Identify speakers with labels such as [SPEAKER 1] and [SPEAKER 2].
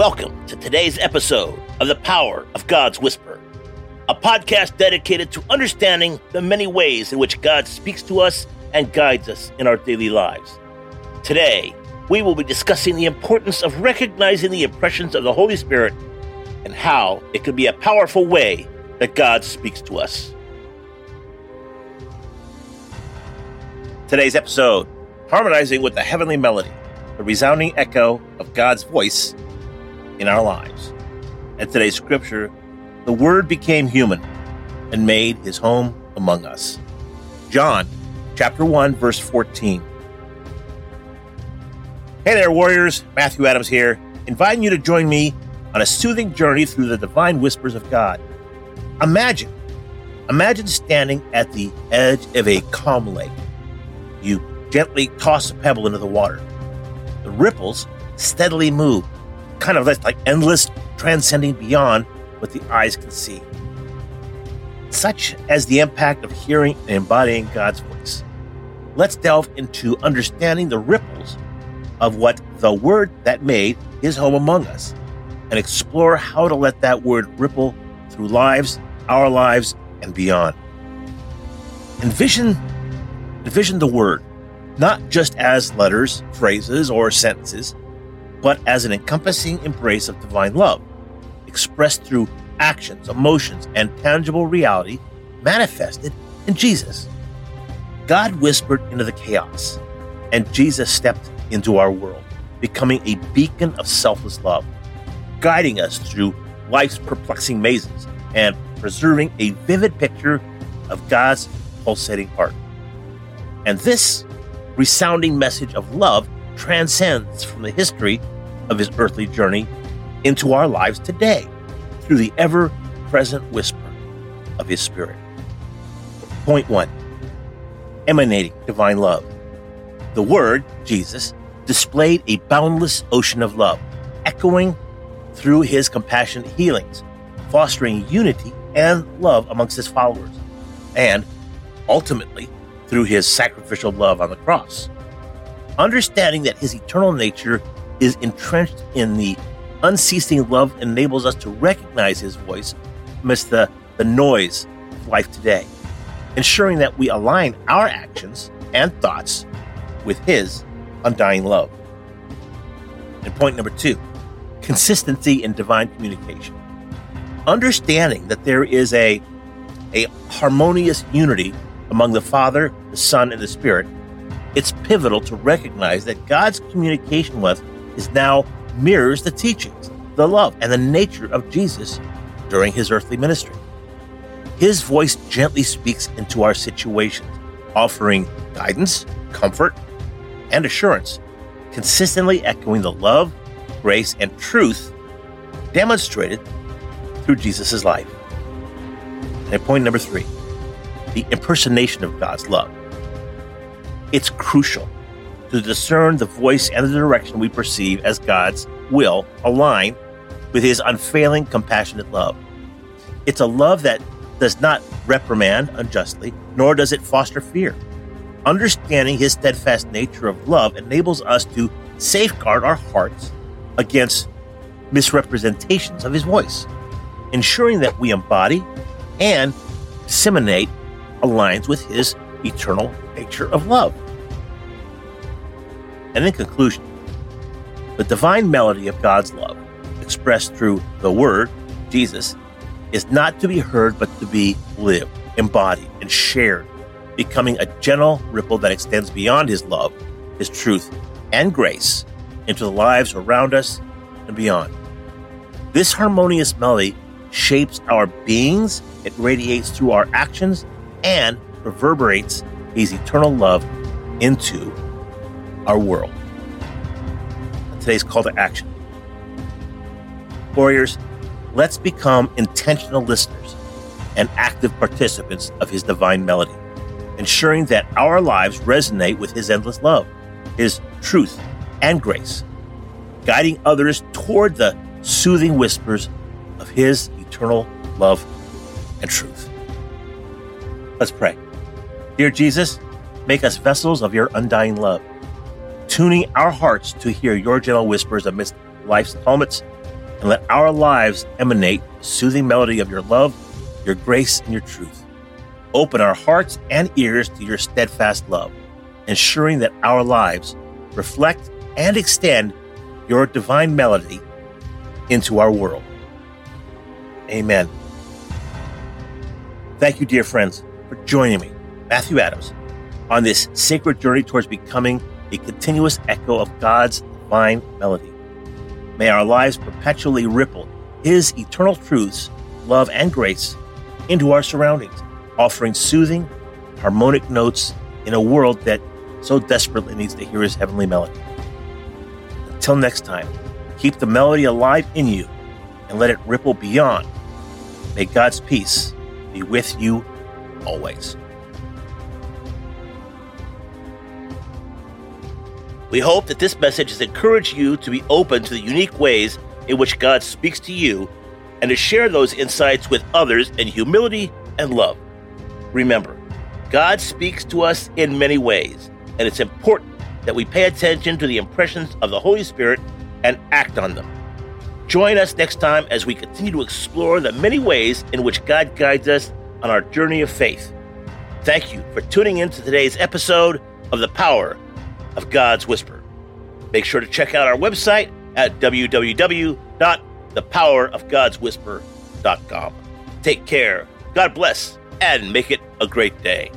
[SPEAKER 1] Welcome to today's episode of The Power of God's Whisper, a podcast dedicated to understanding the many ways in which God speaks to us and guides us in our daily lives. Today, we will be discussing the importance of recognizing the impressions of the Holy Spirit and how it can be a powerful way that God speaks to us. Today's episode harmonizing with the heavenly melody, the resounding echo of God's voice in our lives. And today's scripture, the Word became human and made his home among us. John chapter 1, verse 14. Hey there, warriors. Matthew Adams here, inviting you to join me on a soothing journey through the divine whispers of God. Imagine, imagine standing at the edge of a calm lake. You gently toss a pebble into the water. The ripples steadily move, kind of like endless, transcending beyond what the eyes can see. Such as the impact of hearing and embodying God's voice. Let's delve into understanding the ripples of what the Word that made His home among us and explore how to let that Word ripple through lives, our lives, and beyond. Envision, envision the Word not just as letters, phrases, or sentences, but as an encompassing embrace of divine love, expressed through actions, emotions, and tangible reality manifested in Jesus. God whispered into the chaos, and Jesus stepped into our world, becoming a beacon of selfless love, guiding us through life's perplexing mazes and preserving a vivid picture of God's pulsating heart. And this resounding message of love transcends from the history of his earthly journey into our lives today through the ever present whisper of his spirit. Point one emanating divine love. The Word, Jesus, displayed a boundless ocean of love, echoing through his compassionate healings, fostering unity and love amongst his followers, and ultimately through his sacrificial love on the cross. Understanding that his eternal nature is entrenched in the unceasing love enables us to recognize his voice amidst the, the noise of life today, ensuring that we align our actions and thoughts with his undying love. And point number two consistency in divine communication. Understanding that there is a, a harmonious unity among the Father, the Son, and the Spirit, it's pivotal to recognize that God's communication with is now mirrors the teachings, the love, and the nature of Jesus during his earthly ministry. His voice gently speaks into our situations, offering guidance, comfort, and assurance, consistently echoing the love, grace, and truth demonstrated through Jesus' life. And point number three the impersonation of God's love. It's crucial to discern the voice and the direction we perceive as God's will align with his unfailing, compassionate love. It's a love that does not reprimand unjustly, nor does it foster fear. Understanding his steadfast nature of love enables us to safeguard our hearts against misrepresentations of his voice, ensuring that we embody and disseminate aligns with his eternal nature of love. And in conclusion, the divine melody of God's love, expressed through the Word, Jesus, is not to be heard but to be lived, embodied, and shared, becoming a gentle ripple that extends beyond His love, His truth, and grace into the lives around us and beyond. This harmonious melody shapes our beings, it radiates through our actions, and reverberates His eternal love into our world. Today's call to action. Warriors, let's become intentional listeners and active participants of His divine melody, ensuring that our lives resonate with His endless love, His truth, and grace, guiding others toward the soothing whispers of His eternal love and truth. Let's pray. Dear Jesus, make us vessels of your undying love, tuning our hearts to hear your gentle whispers amidst life's tumults and let our lives emanate the soothing melody of your love, your grace, and your truth. Open our hearts and ears to your steadfast love, ensuring that our lives reflect and extend your divine melody into our world. Amen. Thank you, dear friends, for joining me, Matthew Adams, on this sacred journey towards becoming a continuous echo of God's divine melody. May our lives perpetually ripple His eternal truths, love, and grace into our surroundings, offering soothing, harmonic notes in a world that so desperately needs to hear His heavenly melody. Until next time, keep the melody alive in you and let it ripple beyond. May God's peace be with you always. We hope that this message has encouraged you to be open to the unique ways in which God speaks to you and to share those insights with others in humility and love. Remember, God speaks to us in many ways, and it's important that we pay attention to the impressions of the Holy Spirit and act on them. Join us next time as we continue to explore the many ways in which God guides us on our journey of faith. Thank you for tuning in to today's episode of The Power of God's Whisper. Make sure to check out our website at www.thepowerofgodswhisper.com. Take care, God bless, and make it a great day.